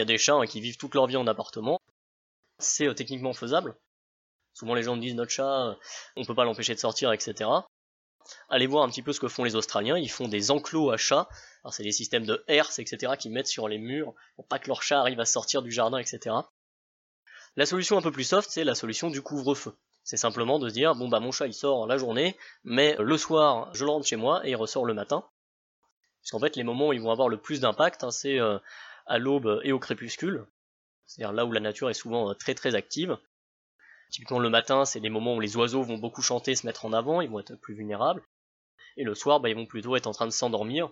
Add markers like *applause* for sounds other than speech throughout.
y a des chats hein, qui vivent toute leur vie en appartement. C'est euh, techniquement faisable. Souvent les gens me disent notre chat, euh, on peut pas l'empêcher de sortir, etc. Allez voir un petit peu ce que font les Australiens. Ils font des enclos à chats. C'est des systèmes de herses, etc. qui mettent sur les murs pour pas que leur chat arrive à sortir du jardin, etc. La solution un peu plus soft, c'est la solution du couvre-feu. C'est simplement de se dire bon bah mon chat il sort la journée, mais le soir je le rentre chez moi et il ressort le matin. Parce qu'en fait les moments où ils vont avoir le plus d'impact, hein, c'est euh, à l'aube et au crépuscule. C'est-à-dire là où la nature est souvent euh, très très active. Typiquement le matin, c'est les moments où les oiseaux vont beaucoup chanter, se mettre en avant, ils vont être plus vulnérables. Et le soir, bah, ils vont plutôt être en train de s'endormir.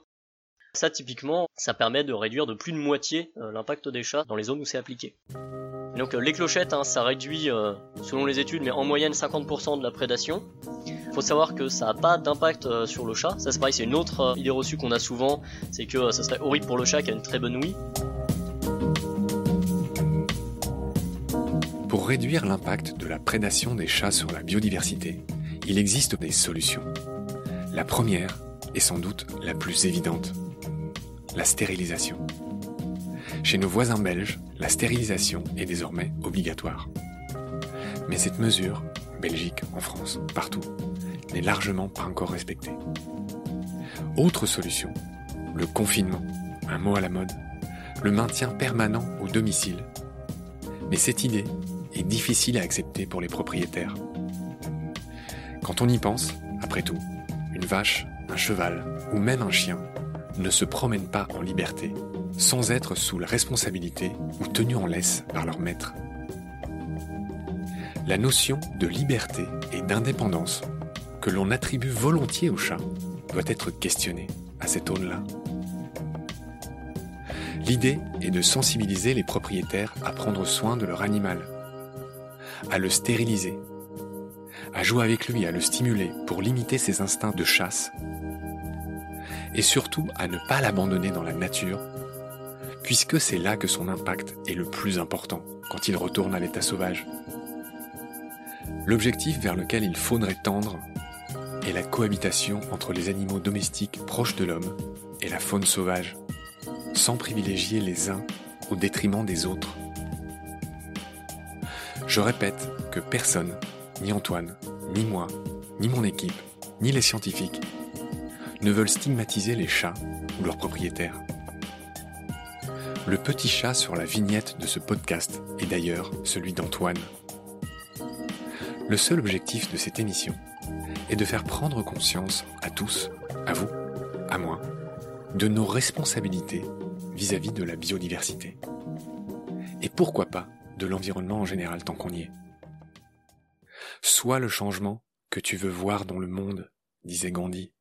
Ça, typiquement, ça permet de réduire de plus de moitié euh, l'impact des chats dans les zones où c'est appliqué. donc les clochettes, hein, ça réduit, selon les études, mais en moyenne 50% de la prédation. Faut savoir que ça n'a pas d'impact sur le chat. Ça c'est pareil, c'est une autre idée reçue qu'on a souvent, c'est que ça serait horrible pour le chat qui a une très bonne ouïe. Pour réduire l'impact de la prédation des chats sur la biodiversité, il existe des solutions. La première est sans doute la plus évidente, la stérilisation. Chez nos voisins belges, la stérilisation est désormais obligatoire. Mais cette mesure, Belgique, en France, partout, n'est largement pas encore respectée. Autre solution, le confinement, un mot à la mode, le maintien permanent au domicile. Mais cette idée est difficile à accepter pour les propriétaires. Quand on y pense, après tout, une vache, un cheval ou même un chien ne se promènent pas en liberté, sans être sous la responsabilité ou tenus en laisse par leur maître. La notion de liberté et d'indépendance que l'on attribue volontiers au chat doit être questionnée à cette aune-là. L'idée est de sensibiliser les propriétaires à prendre soin de leur animal à le stériliser, à jouer avec lui, à le stimuler pour limiter ses instincts de chasse, et surtout à ne pas l'abandonner dans la nature, puisque c'est là que son impact est le plus important quand il retourne à l'état sauvage. L'objectif vers lequel il faudrait tendre est la cohabitation entre les animaux domestiques proches de l'homme et la faune sauvage, sans privilégier les uns au détriment des autres. Je répète que personne, ni Antoine, ni moi, ni mon équipe, ni les scientifiques, ne veulent stigmatiser les chats ou leurs propriétaires. Le petit chat sur la vignette de ce podcast est d'ailleurs celui d'Antoine. Le seul objectif de cette émission est de faire prendre conscience à tous, à vous, à moi, de nos responsabilités vis-à-vis -vis de la biodiversité. Et pourquoi pas de l'environnement en général tant qu'on y est. Sois le changement que tu veux voir dans le monde, disait Gandhi.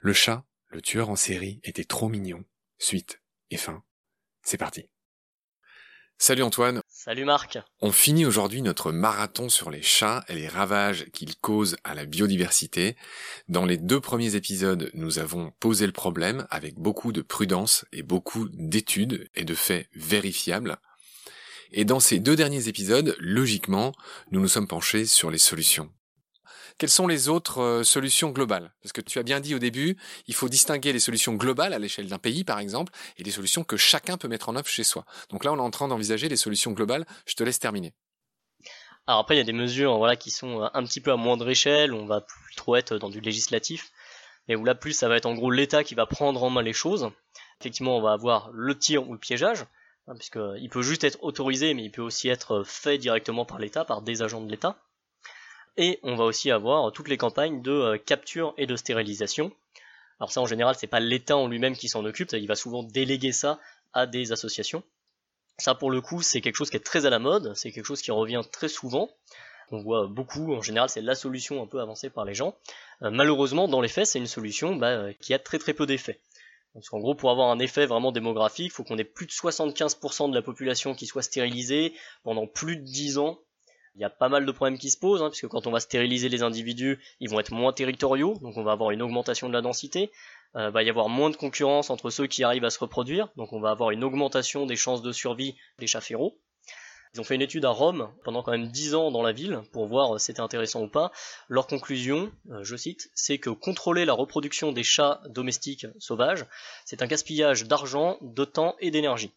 Le chat, le tueur en série, était trop mignon. Suite et fin. C'est parti. Salut Antoine. Salut Marc. On finit aujourd'hui notre marathon sur les chats et les ravages qu'ils causent à la biodiversité. Dans les deux premiers épisodes, nous avons posé le problème avec beaucoup de prudence et beaucoup d'études et de faits vérifiables. Et dans ces deux derniers épisodes, logiquement, nous nous sommes penchés sur les solutions. Quelles sont les autres euh, solutions globales? Parce que tu as bien dit au début, il faut distinguer les solutions globales à l'échelle d'un pays, par exemple, et les solutions que chacun peut mettre en œuvre chez soi. Donc là, on est en train d'envisager les solutions globales. Je te laisse terminer. Alors après, il y a des mesures voilà, qui sont euh, un petit peu à moindre échelle, on va plus trop être dans du législatif, mais où là plus ça va être en gros l'État qui va prendre en main les choses. Effectivement, on va avoir le tir ou le piégeage, hein, puisqu'il peut juste être autorisé, mais il peut aussi être fait directement par l'État, par des agents de l'État. Et on va aussi avoir toutes les campagnes de euh, capture et de stérilisation. Alors ça en général c'est pas l'État en lui-même qui s'en occupe, il va souvent déléguer ça à des associations. Ça pour le coup c'est quelque chose qui est très à la mode, c'est quelque chose qui revient très souvent. On voit beaucoup, en général c'est la solution un peu avancée par les gens. Euh, malheureusement dans les faits c'est une solution bah, euh, qui a très très peu d'effets. Parce qu'en gros, pour avoir un effet vraiment démographique, il faut qu'on ait plus de 75% de la population qui soit stérilisée pendant plus de 10 ans il y a pas mal de problèmes qui se posent, hein, puisque quand on va stériliser les individus, ils vont être moins territoriaux, donc on va avoir une augmentation de la densité. Euh, va y avoir moins de concurrence entre ceux qui arrivent à se reproduire, donc on va avoir une augmentation des chances de survie des chats féraux. Ils ont fait une étude à Rome pendant quand même 10 ans dans la ville pour voir si c'était intéressant ou pas. Leur conclusion, euh, je cite, c'est que contrôler la reproduction des chats domestiques sauvages, c'est un gaspillage d'argent, de temps et d'énergie.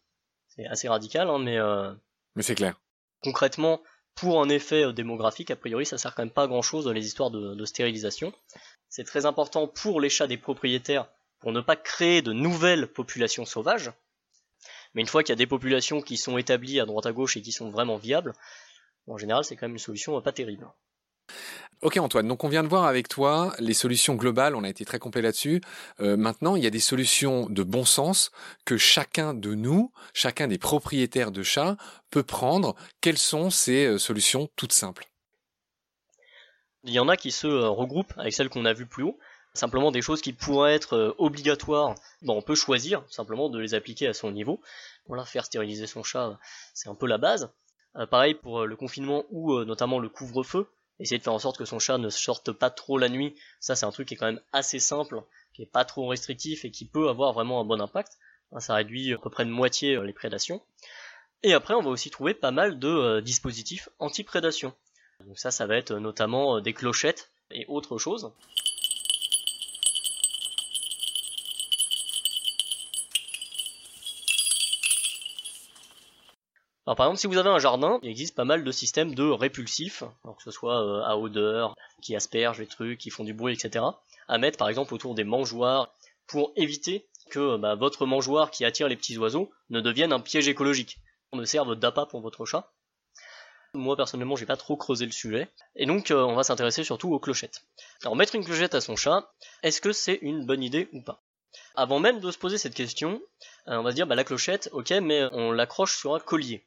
C'est assez radical, hein, mais... Euh, mais c'est clair. Concrètement, pour un effet euh, démographique, a priori, ça sert quand même pas à grand chose les histoires de stérilisation. C'est très important pour les chats des propriétaires pour ne pas créer de nouvelles populations sauvages, mais une fois qu'il y a des populations qui sont établies à droite à gauche et qui sont vraiment viables, en général, c'est quand même une solution pas terrible. Ok Antoine, donc on vient de voir avec toi les solutions globales, on a été très complet là-dessus. Euh, maintenant, il y a des solutions de bon sens que chacun de nous, chacun des propriétaires de chats peut prendre. Quelles sont ces euh, solutions toutes simples? Il y en a qui se euh, regroupent avec celles qu'on a vues plus haut. Simplement des choses qui pourraient être obligatoires, bon, on peut choisir simplement de les appliquer à son niveau. Voilà, faire stériliser son chat, c'est un peu la base. Euh, pareil pour le confinement ou notamment le couvre-feu, essayer de faire en sorte que son chat ne sorte pas trop la nuit, ça c'est un truc qui est quand même assez simple, qui est pas trop restrictif et qui peut avoir vraiment un bon impact. Hein, ça réduit à peu près de moitié les prédations. Et après on va aussi trouver pas mal de dispositifs anti-prédation. Donc ça ça va être notamment des clochettes et autre chose. Alors par exemple, si vous avez un jardin, il existe pas mal de systèmes de répulsifs, que ce soit euh, à odeur, qui aspergent les trucs, qui font du bruit, etc. à mettre par exemple autour des mangeoires pour éviter que bah, votre mangeoire qui attire les petits oiseaux ne devienne un piège écologique, ne serve d'appât pour votre chat. Moi personnellement, j'ai pas trop creusé le sujet, et donc euh, on va s'intéresser surtout aux clochettes. Alors mettre une clochette à son chat, est-ce que c'est une bonne idée ou pas? Avant même de se poser cette question, euh, on va se dire bah la clochette, ok, mais on l'accroche sur un collier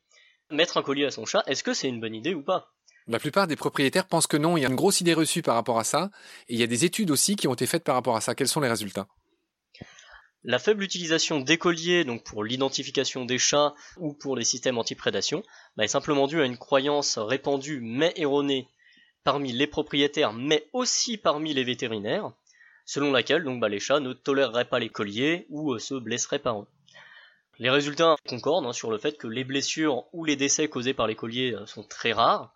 mettre un collier à son chat, est-ce que c'est une bonne idée ou pas? La plupart des propriétaires pensent que non, il y a une grosse idée reçue par rapport à ça, et il y a des études aussi qui ont été faites par rapport à ça. Quels sont les résultats? La faible utilisation des colliers, donc pour l'identification des chats ou pour les systèmes anti-prédation, bah, est simplement due à une croyance répandue mais erronée parmi les propriétaires, mais aussi parmi les vétérinaires, selon laquelle donc, bah, les chats ne toléreraient pas les colliers ou euh, se blesseraient par eux. Les résultats concordent hein, sur le fait que les blessures ou les décès causés par les colliers euh, sont très rares.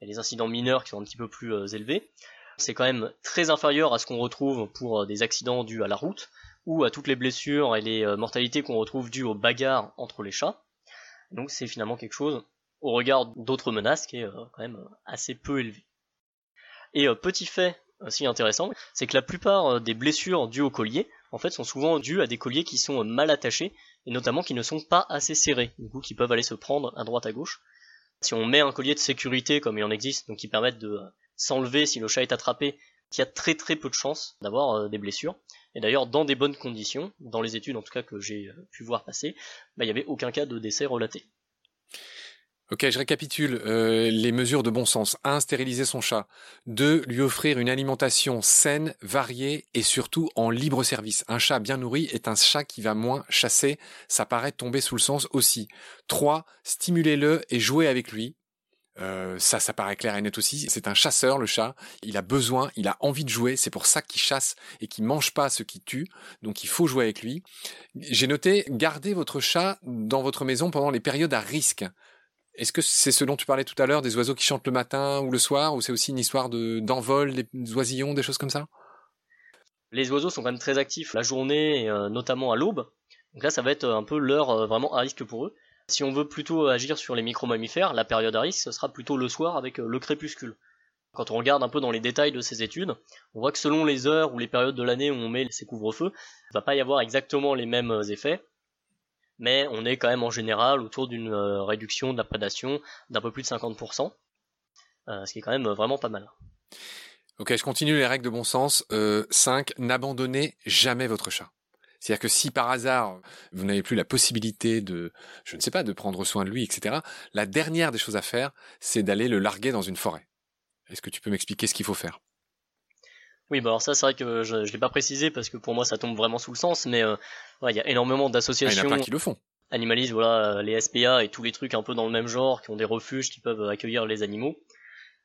A des incidents mineurs qui sont un petit peu plus euh, élevés. C'est quand même très inférieur à ce qu'on retrouve pour euh, des accidents dus à la route ou à toutes les blessures et les mortalités qu'on retrouve dues aux bagarres entre les chats. Donc c'est finalement quelque chose, au regard d'autres menaces, qui est quand même assez peu élevé. Et petit fait aussi intéressant, c'est que la plupart des blessures dues aux colliers, en fait, sont souvent dues à des colliers qui sont mal attachés et notamment qui ne sont pas assez serrés, du coup qui peuvent aller se prendre à droite à gauche. Si on met un collier de sécurité comme il en existe, donc qui permettent de euh, s'enlever si le chat est attrapé, il y a très très peu de chances d'avoir euh, des blessures. Et d'ailleurs, dans des bonnes conditions, dans les études en tout cas que j'ai euh, pu voir passer, bah, il n'y avait aucun cas de décès relaté. Ok, je récapitule euh, les mesures de bon sens. 1. Stériliser son chat. 2. Lui offrir une alimentation saine, variée et surtout en libre service. Un chat bien nourri est un chat qui va moins chasser. Ça paraît tomber sous le sens aussi. 3. Stimulez-le et jouez avec lui. Euh, ça, ça paraît clair et net aussi. C'est un chasseur, le chat. Il a besoin, il a envie de jouer. C'est pour ça qu'il chasse et qu'il mange pas ce qui tue. Donc, il faut jouer avec lui. J'ai noté, gardez votre chat dans votre maison pendant les périodes à risque. Est-ce que c'est ce dont tu parlais tout à l'heure, des oiseaux qui chantent le matin ou le soir, ou c'est aussi une histoire de, d'envol, des oisillons, des choses comme ça? Les oiseaux sont quand même très actifs la journée, euh, notamment à l'aube. Donc là, ça va être un peu l'heure euh, vraiment à risque pour eux. Si on veut plutôt agir sur les micro-mammifères, la période à risque, ce sera plutôt le soir avec euh, le crépuscule. Quand on regarde un peu dans les détails de ces études, on voit que selon les heures ou les périodes de l'année où on met ces couvre-feux, il va pas y avoir exactement les mêmes effets mais on est quand même en général autour d'une euh, réduction de la prédation d'un peu plus de 50%, euh, ce qui est quand même vraiment pas mal. Ok, je continue les règles de bon sens. 5. Euh, n'abandonnez jamais votre chat. C'est-à-dire que si par hasard vous n'avez plus la possibilité de, je ne sais pas, de prendre soin de lui, etc., la dernière des choses à faire, c'est d'aller le larguer dans une forêt. Est-ce que tu peux m'expliquer ce qu'il faut faire? Oui, bah alors ça, c'est vrai que je ne l'ai pas précisé parce que pour moi, ça tombe vraiment sous le sens, mais euh, il y a énormément d'associations. Ah, il y en a qui le font. Animalistes, voilà, euh, les SPA et tous les trucs un peu dans le même genre, qui ont des refuges qui peuvent accueillir les animaux.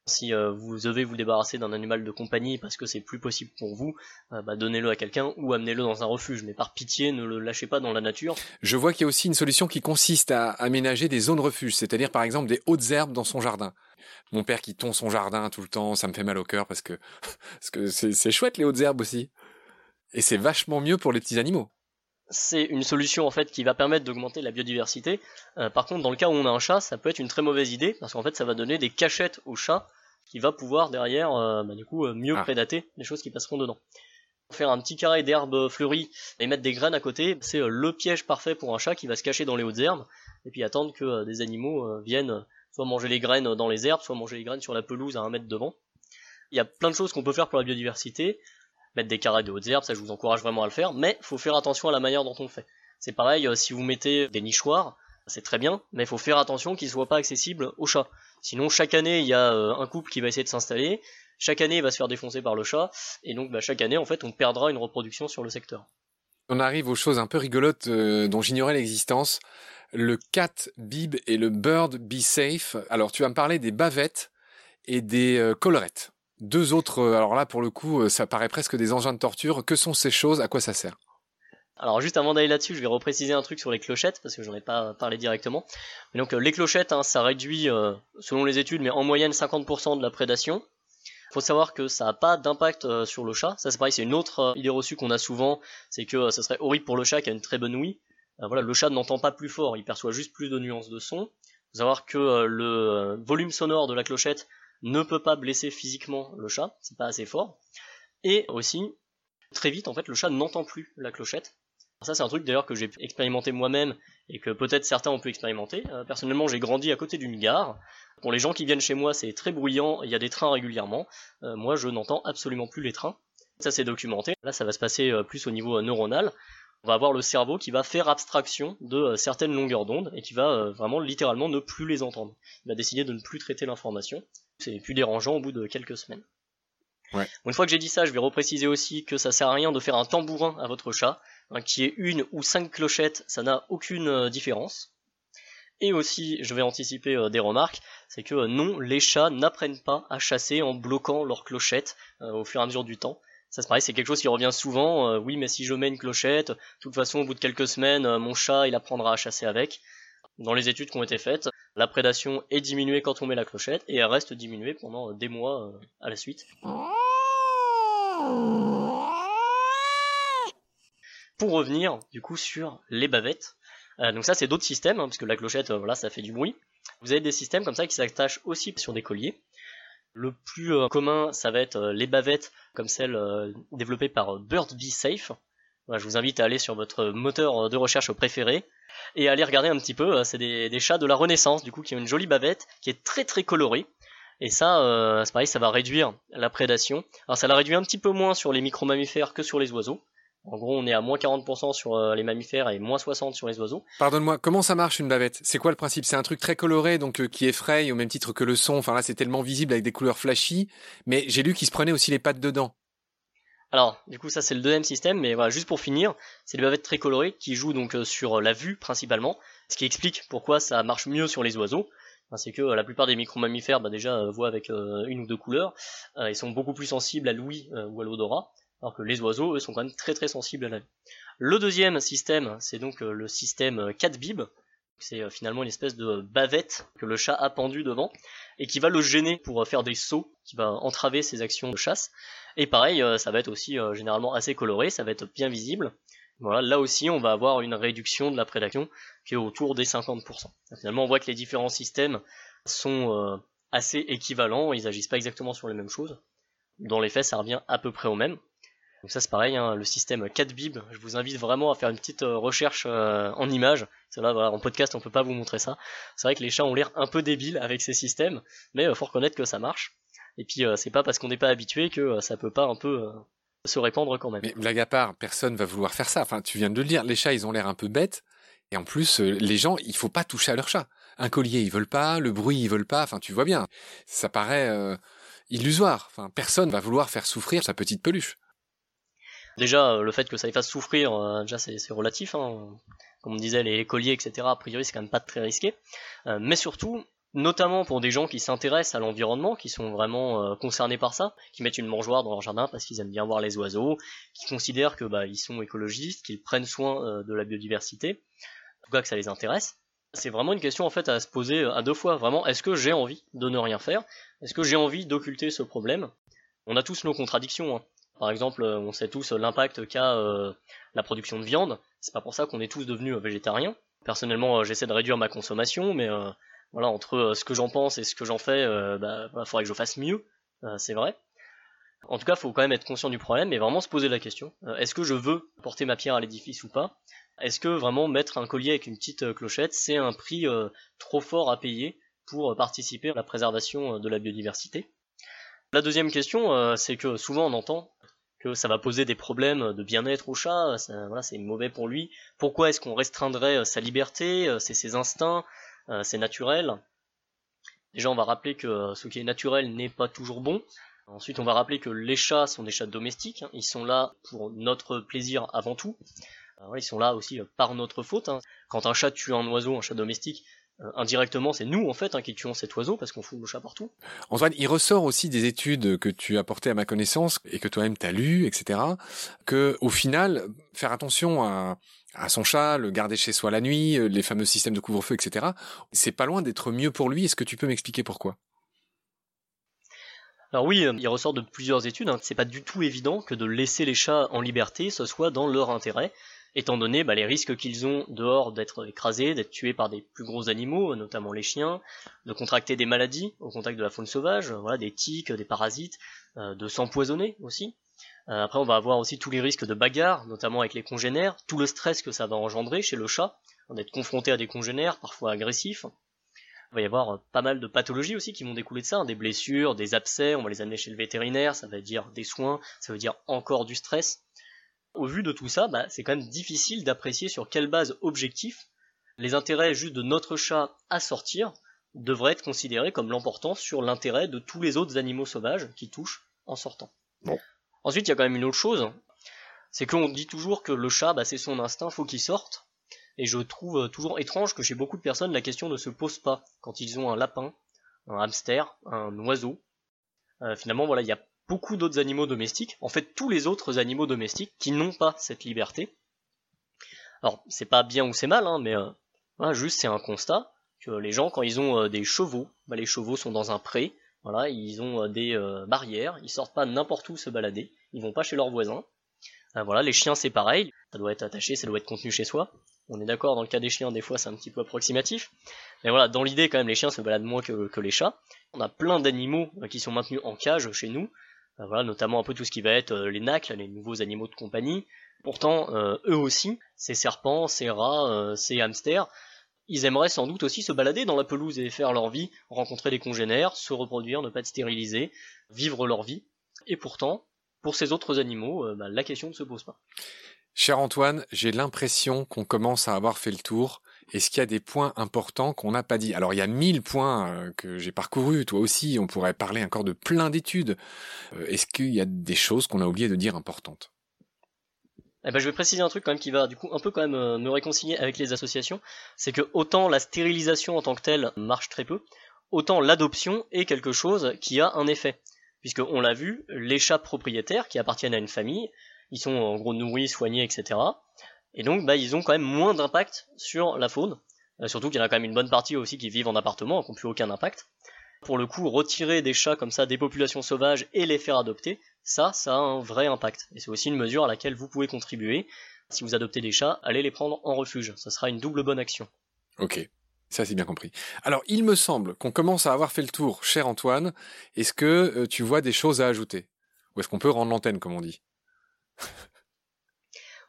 Si euh, vous devez vous débarrasser d'un animal de compagnie parce que c'est plus possible pour vous, euh, bah, donnez-le à quelqu'un ou amenez-le dans un refuge. Mais par pitié, ne le lâchez pas dans la nature. Je vois qu'il y a aussi une solution qui consiste à aménager des zones refuge, c'est-à-dire par exemple des hautes herbes dans son jardin. Mon père qui tond son jardin tout le temps, ça me fait mal au cœur parce que *laughs* parce que c'est chouette les hautes herbes aussi. Et c'est vachement mieux pour les petits animaux c'est une solution en fait qui va permettre d'augmenter la biodiversité. Euh, par contre, dans le cas où on a un chat, ça peut être une très mauvaise idée parce qu'en fait, ça va donner des cachettes au chat qui va pouvoir derrière, euh, bah, du coup, euh, mieux ah. prédater les choses qui passeront dedans. Faire un petit carré d'herbes fleuries et mettre des graines à côté, c'est le piège parfait pour un chat qui va se cacher dans les hautes herbes et puis attendre que des animaux viennent soit manger les graines dans les herbes, soit manger les graines sur la pelouse à un mètre devant. Il y a plein de choses qu'on peut faire pour la biodiversité mettre des carrés de hautes herbes, ça je vous encourage vraiment à le faire, mais faut faire attention à la manière dont on le fait. C'est pareil, euh, si vous mettez des nichoirs, c'est très bien, mais il faut faire attention qu'ils ne soient pas accessibles aux chats. Sinon, chaque année, il y a euh, un couple qui va essayer de s'installer, chaque année, il va se faire défoncer par le chat, et donc bah, chaque année, en fait, on perdra une reproduction sur le secteur. On arrive aux choses un peu rigolotes euh, dont j'ignorais l'existence. Le cat bib et le bird be safe. Alors, tu vas me parler des bavettes et des collerettes. Deux autres, euh, alors là pour le coup, euh, ça paraît presque des engins de torture. Que sont ces choses? À quoi ça sert? Alors juste avant d'aller là-dessus, je vais repréciser un truc sur les clochettes parce que j'en ai pas parlé directement. donc euh, les clochettes, hein, ça réduit, selon les études, mais en moyenne 50% de la prédation. Faut savoir que ça n'a pas d'impact sur le chat. Ça c'est pareil, c'est une autre idée reçue qu'on a souvent, c'est que ça serait horrible pour le chat qui a une très bonne ouïe. Voilà, le chat n'entend pas plus fort, il perçoit juste plus de nuances de son. Faut savoir que le volume sonore de la clochette ne peut pas blesser physiquement le chat, c'est pas assez fort. Et aussi, très vite, en fait, le chat n'entend plus la clochette. Ça, c'est un truc d'ailleurs que j'ai expérimenté moi-même et que peut-être certains ont pu expérimenter. Euh, personnellement, j'ai grandi à côté d'une gare. Pour les gens qui viennent chez moi, c'est très bruyant, il y a des trains régulièrement. Euh, moi, je n'entends absolument plus les trains. Ça, c'est documenté. Là, ça va se passer euh, plus au niveau neuronal. On va avoir le cerveau qui va faire abstraction de certaines longueurs d'onde et qui va vraiment littéralement ne plus les entendre. Il va décider de ne plus traiter l'information c'est plus dérangeant au bout de quelques semaines. une fois que j'ai dit ça, je vais repréciser aussi que ça sert à rien de faire un tambourin à votre chat, hein, qui est une ou cinq clochettes, ça n'a aucune euh, différence. Et aussi, je vais anticiper euh, des remarques, c'est que euh, non, les chats n'apprennent pas à chasser en bloquant leurs clochettes au fur et à mesure du temps. Ça c'est pareil, c'est quelque chose qui revient souvent. oui, mais si je mets une clochette, de toute façon, au bout de quelques semaines, mon chat, il apprendra à chasser avec. Dans les études qui ont été faites, la prédation est diminuée quand on met la clochette et elle reste diminuée pendant des mois euh, à la suite. Pour revenir du coup sur les bavettes, euh, donc ça c'est d'autres systèmes, hein, parce que la clochette, euh, voilà, ça fait du bruit. Vous avez des systèmes comme ça qui s'attachent aussi sur des colliers. Le plus commun, ça va être les bavettes comme celle développée par Bird Be Safe. je vous invite à aller sur votre moteur de recherche préféré, et aller regarder un petit peu. Euh, c'est des, chats de la Renaissance, du coup, qui ont une jolie bavette, qui est très très colorée. Et ça, euh, c'est pareil, ça va réduire la prédation. Alors ça la réduit un petit peu moins sur les micro-mammifères que sur les oiseaux. En gros, on est à moins 40% sur euh, les mammifères et moins 60% sur les oiseaux. Pardonne-moi, comment ça marche une bavette? C'est quoi le principe? C'est un truc très coloré, donc qui effraie au même titre que le son. Enfin là, c'est tellement visible avec des couleurs flashy. Mais j'ai lu qu'ils se prenaient aussi les pattes dedans. Alors, du coup, ça c'est le deuxième système, mais voilà, juste pour finir, c'est les bavettes très colorées qui jouent donc euh, sur euh, la vue principalement, ce qui explique pourquoi ça marche mieux sur les oiseaux. c'est que euh, la plupart des micro-mammifères, bah, déjà, voient avec une ou deux couleurs, ils sont beaucoup plus sensibles à l'ouïe ou à l'odorat, alors que les oiseaux, eux, sont quand même très très sensibles à la vue. Le deuxième système, c'est donc le système cat-bib, c'est finalement une espèce de bavette que le chat a pendu devant et qui va le gêner pour faire des sauts, qui va entraver ses actions de chasse. Et pareil, euh, ça va être aussi euh, généralement assez coloré, ça va être bien visible. Voilà, là aussi, on va avoir une réduction de la prédation qui est autour des 50%. Finalement, on voit que les différents systèmes sont euh, assez équivalents, ils agissent pas exactement sur les mêmes choses. Dans les faits, ça revient à peu près au même. Donc ça c'est pareil, hein, le système 4 bib, je vous invite vraiment à faire une petite recherche en images. C'est là, voilà, en podcast on peut pas vous montrer ça. C'est vrai que les chats ont l'air un peu débiles avec ces systèmes, mais il faut reconnaître que ça marche. Et puis euh, c'est pas parce qu'on n'est pas habitué que euh, ça peut pas un peu euh, se répandre quand même. Mais blague à part, personne va vouloir faire ça. Enfin, tu viens de le dire, les chats, ils ont l'air un peu bêtes. Et en plus, les gens, il faut pas toucher à leur chat. Un collier, ils veulent pas. Le bruit, ils veulent pas. Enfin, tu vois bien. Ça paraît illusoire. Enfin, personne va vouloir faire souffrir sa petite peluche. Déjà, le fait que ça les fasse souffrir, déjà c'est relatif. Hein. Comme on disait, les colliers, etc. A priori, c'est quand même pas très risqué. mais surtout, notamment pour des gens qui s'intéressent à l'environnement, qui sont vraiment euh, concernés par ça, qui mettent une mangeoire dans leur jardin parce qu'ils aiment bien voir les oiseaux, qui considèrent que bah, ils sont écologistes, qu'ils prennent soin euh, de la biodiversité, en tout cas que ça les intéresse. C'est vraiment une question en fait à se poser à deux fois. Vraiment, est-ce que j'ai envie de ne rien faire? Est-ce que j'ai envie d'occulter ce problème? On a tous nos contradictions. Hein. Par exemple, on sait tous l'impact qu'a la production de viande. C'est pas pour ça qu'on est tous devenus végétariens. Personnellement, j'essaie de réduire ma consommation, mais voilà, entre euh, ce que j'en pense et ce que j'en fais, euh, bah, faudrait que je fasse mieux, euh, c'est vrai. En tout cas, il faut quand même être conscient du problème et vraiment se poser la question est-ce que je veux porter ma pierre à l'édifice ou pas? Est-ce que vraiment mettre un collier avec une petite clochette, c'est un prix trop fort à payer pour participer à la préservation de la biodiversité? La deuxième question, c'est que souvent on entend que ça va poser des problèmes de bien-être au chat, voilà, c'est mauvais pour lui. Pourquoi est-ce qu'on restreindrait sa liberté, c'est ses instincts, euh, c'est naturel? Déjà, on va rappeler que euh, ce qui est naturel n'est pas toujours bon. Ensuite, on va rappeler que les chats sont des chats domestiques. Hein. Ils sont là pour notre plaisir avant tout. ils sont là aussi euh, par notre faute. Hein. Quand un chat tue un oiseau, un chat domestique, indirectement, c'est nous en fait hein, qui tuons cet oiseau parce qu'on fout le chat partout. Antoine, il ressort aussi des études que tu as portées à ma connaissance et que toi-même t'as lu, etc. Que au final, faire attention à, à son chat, le garder chez soi la nuit, euh, les fameux systèmes de couvre-feu, etc. C'est pas loin d'être mieux pour lui. Est-ce que tu peux m'expliquer pourquoi? Alors oui, euh, il ressort de plusieurs études, hein. c'est pas du tout évident que de laisser les chats en liberté, ce soit dans leur intérêt, étant donné bah, les risques qu'ils ont dehors d'être écrasés, d'être tués par des plus gros animaux, notamment les chiens, de contracter des maladies au contact de la faune sauvage, voilà, des tiques, des parasites, euh, de s'empoisonner aussi. Euh, après, on va avoir aussi tous les risques de bagarre, notamment avec les congénères, tout le stress que ça va engendrer chez le chat, d'être confronté à des congénères, parfois agressifs. Il va y avoir euh, pas mal de pathologies aussi qui vont découler de ça, des blessures, des abcès, on va les amener chez le vétérinaire, ça veut dire des soins, ça veut dire encore du stress. Au vu de tout ça, bah, c'est quand même difficile d'apprécier sur quelle base objective les intérêts juste de notre chat à sortir devraient être considérés comme l'emportant sur l'intérêt de tous les autres animaux sauvages qui touchent en sortant. Bon. Ensuite, il y a quand même une autre chose, c'est qu'on dit toujours que le chat, bah, c'est son instinct, faut qu'il sorte. Et je trouve euh, toujours étrange que chez beaucoup de personnes, la question ne se pose pas quand ils ont un lapin, un hamster, un oiseau. Euh, finalement, voilà, il y a beaucoup d'autres animaux domestiques, en fait tous les autres animaux domestiques qui n'ont pas cette liberté. Alors, c'est pas bien ou c'est mal, hein, mais euh, juste c'est un constat que les gens, quand ils ont des chevaux, bah, les chevaux sont dans un pré, voilà, ils ont euh, des euh, barrières, ils sortent pas n'importe où se balader, ils vont pas chez leurs voisins. Euh, voilà, les chiens c'est pareil, ça doit être attaché, ça doit être contenu chez soi. On est d'accord, dans le cas des chiens, des fois c'est un petit peu approximatif. Mais voilà, dans l'idée quand même, les chiens se baladent moins que, les chats. On a plein d'animaux qui sont maintenus en cage chez nous. Voilà, notamment un peu tout ce qui va être les nacles, les nouveaux animaux de compagnie. Pourtant, eux aussi, ces serpents, ces rats, ces hamsters, ils aimeraient sans doute aussi se balader dans la pelouse et faire leur vie, rencontrer des congénères, se reproduire, ne pas être stérilisés, vivre leur vie. Et pourtant, pour ces autres animaux, euh, bah, la question ne se pose pas. Cher Antoine, j'ai l'impression qu'on commence à avoir fait le tour. Est-ce qu'il y a des points importants qu'on n'a pas dit? Alors il y a mille points euh, que j'ai parcourus, toi aussi, on pourrait parler encore de plein d'études. Euh, est-ce qu'il y a des choses qu'on a oublié de dire importantes? Eh ben, je vais préciser un truc quand même qui va du coup un peu quand même euh, me réconcilier avec les associations, c'est que autant la stérilisation en tant que telle marche très peu, autant l'adoption est quelque chose qui a un effet. Puisque on l'a vu, les chats propriétaires qui appartiennent à une famille, ils sont en gros nourris, soignés, etc. Et donc bah, ils ont quand même moins d'impact sur la faune. Euh, surtout qu'il y en a quand même une bonne partie aussi qui vivent en appartement, qui n'ont plus aucun impact. Pour le coup, retirer des chats comme ça des populations sauvages et les faire adopter, ça, ça a un vrai impact. Et c'est aussi une mesure à laquelle vous pouvez contribuer. Si vous adoptez des chats, allez les prendre en refuge. Ça sera une double bonne action. Ok. Ça, c'est bien compris. Alors, il me semble qu'on commence à avoir fait le tour, cher Antoine. Est-ce que euh, tu vois des choses à ajouter? Ou est-ce qu'on peut rendre l'antenne, comme on dit? *laughs*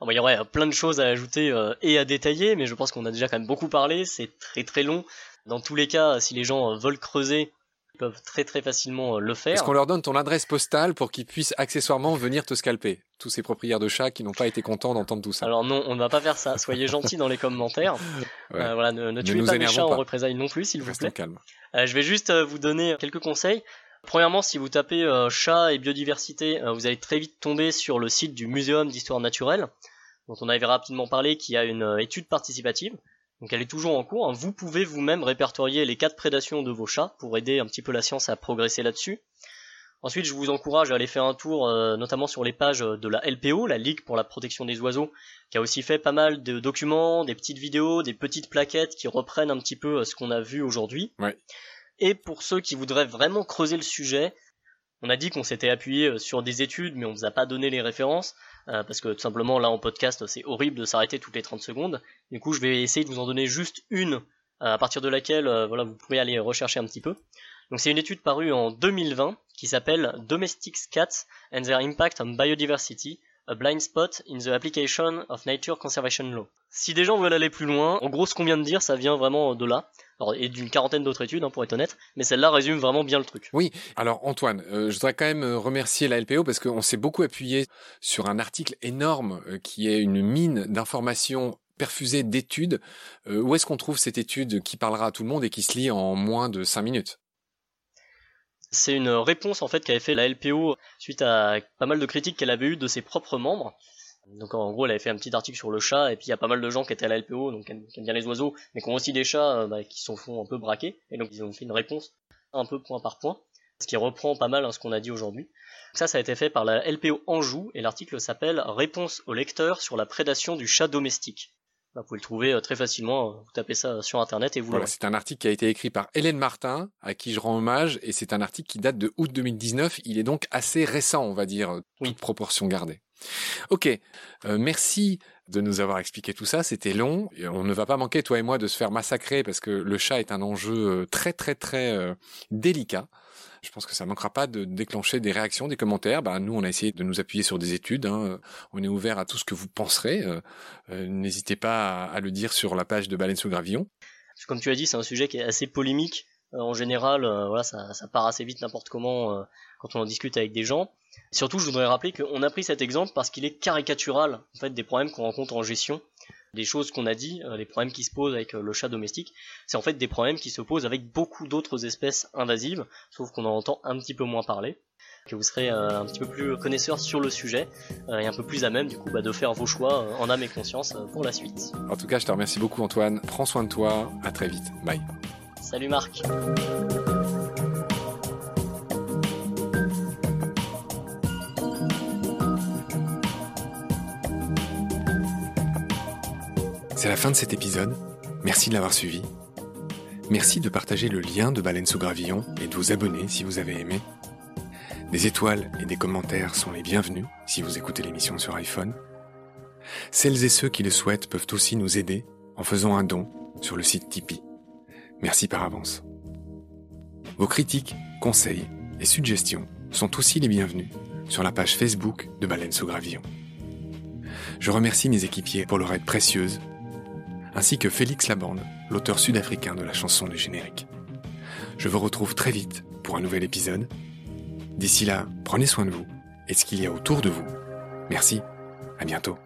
Il y aurait plein de choses à ajouter euh, et à détailler, mais je pense qu'on a déjà quand même beaucoup parlé. C'est très très long. Dans tous les cas, si les gens euh, veulent creuser, peuvent très très facilement euh, le faire. Est-ce qu'on leur donne ton adresse postale pour qu'ils puissent accessoirement venir te scalper Tous ces propriétaires de chats qui n'ont pas été contents d'entendre tout ça? Alors non, on ne va pas faire ça. Soyez gentils dans les commentaires. *laughs* Euh, voilà, ne, tuez pas les chats en représailles non plus, s'il vous plaît. calme. Euh, je vais juste vous donner quelques conseils. Premièrement, si vous tapez chat et biodiversité, vous allez très vite tomber sur le site du Muséum d'histoire naturelle, dont on avait rapidement parlé, qui a une étude participative Donc elle est toujours en cours. Hein. Vous pouvez vous-même répertorier les cas de prédation de vos chats pour aider un petit peu la science à progresser là-dessus. Ensuite, je vous encourage à aller faire un tour, euh, notamment sur les pages de la LPO, la Ligue pour la protection des oiseaux, qui a aussi fait pas mal de documents, des petites vidéos, des petites plaquettes qui reprennent un petit peu euh, ce qu'on a vu aujourd'hui. Et pour ceux qui voudraient vraiment creuser le sujet, on a dit qu'on s'était appuyé euh, sur des études, mais on ne vous a pas donné les références, parce que tout simplement là en podcast c'est horrible de s'arrêter toutes les 30 secondes. Du coup je vais essayer de vous en donner juste une, à partir de laquelle voilà, vous pouvez aller rechercher un petit peu. Donc c'est une étude parue en 2020 qui s'appelle Domestic Cats and Their Impact on Biodiversity, a blind spot in the application of nature conservation law. Si des gens veulent aller plus loin, en gros ce qu'on vient de dire, ça vient vraiment de là. Alors, et d'une quarantaine d'autres études, hein, pour être honnête, mais celle-là résume vraiment bien le truc. Oui, alors Antoine, euh, je voudrais quand même euh, remercier la LPO parce qu'on s'est beaucoup appuyé sur un article énorme euh, qui est une mine d'informations perfusées d'études. où est-ce qu'on trouve cette étude qui parlera à tout le monde et qui se lit en moins de 5 minutes? C'est une réponse en fait qu'avait fait la LPO suite à pas mal de critiques qu'elle avait eues de ses propres membres. Donc en gros, elle avait fait un petit article sur le chat, et puis il y a pas mal de gens qui étaient à la LPO, donc qui aiment, bien les oiseaux, mais qui ont aussi des chats euh, bah, qui s'en font un peu braquer, et donc ils ont fait une réponse un peu point par point, ce qui reprend pas mal hein, ce qu'on a dit aujourd'hui. Ça, ça a été fait par la LPO Anjou, et l'article s'appelle Réponse au lecteur sur la prédation du chat domestique. Vous pouvez le trouver euh, très facilement, euh, vous tapez ça sur internet et vous voilà, C'est un article qui a été écrit par Hélène Martin, à qui je rends hommage, et c'est un article qui date de août 2019. Il est donc assez récent, on va dire, toute proportion gardée. Ok, euh, merci de nous avoir expliqué tout ça. C'était long. On ne va pas manquer, toi et moi, de se faire massacrer parce que le chat est un enjeu très très très délicat. Je pense que ça ne manquera pas de déclencher des réactions, des commentaires. Bah, nous, on a essayé de nous appuyer sur des études. Hein. On est ouvert à tout ce que vous penserez. Euh, euh, n'hésitez pas à, le dire sur la page de Baleine sous Gravillon. Comme tu as dit, c'est un sujet qui est assez polémique. Euh, en général, voilà, ça, part assez vite n'importe comment quand on en discute avec des gens. Surtout, je voudrais rappeler qu'on a pris cet exemple parce qu'il est caricatural en fait des problèmes qu'on rencontre en gestion des choses qu'on a dit, euh, les problèmes qui se posent avec euh, le chat domestique, c'est en fait des problèmes qui se posent avec beaucoup d'autres espèces invasives, sauf qu'on en entend un petit peu moins parler que vous serez euh, un petit peu plus connaisseur sur le sujet et un peu plus à même du coup bah, de faire vos choix en âme et conscience pour la suite. En tout cas, je te remercie beaucoup Antoine. Prends soin de toi. À très vite. Bye. Salut Marc. La fin de cet épisode. Merci de l'avoir suivi. Merci de partager le lien de Baleine sous Gravillon et de vous abonner si vous avez aimé. Des étoiles et des commentaires sont les bienvenus si vous écoutez l'émission sur iPhone. Celles et ceux qui le souhaitent peuvent aussi nous aider en faisant un don sur le site Tipeee. Merci par avance. Vos critiques, conseils et suggestions sont aussi les bienvenus sur la page Facebook de Baleine sous Gravillon. Je remercie mes équipiers pour leur aide précieuse ainsi que Félix Labande, l'auteur sud-africain de la chanson du générique. Je vous retrouve très vite pour un nouvel épisode. D'ici là, prenez soin de vous et ce qu'il y a autour de vous. Merci, à bientôt.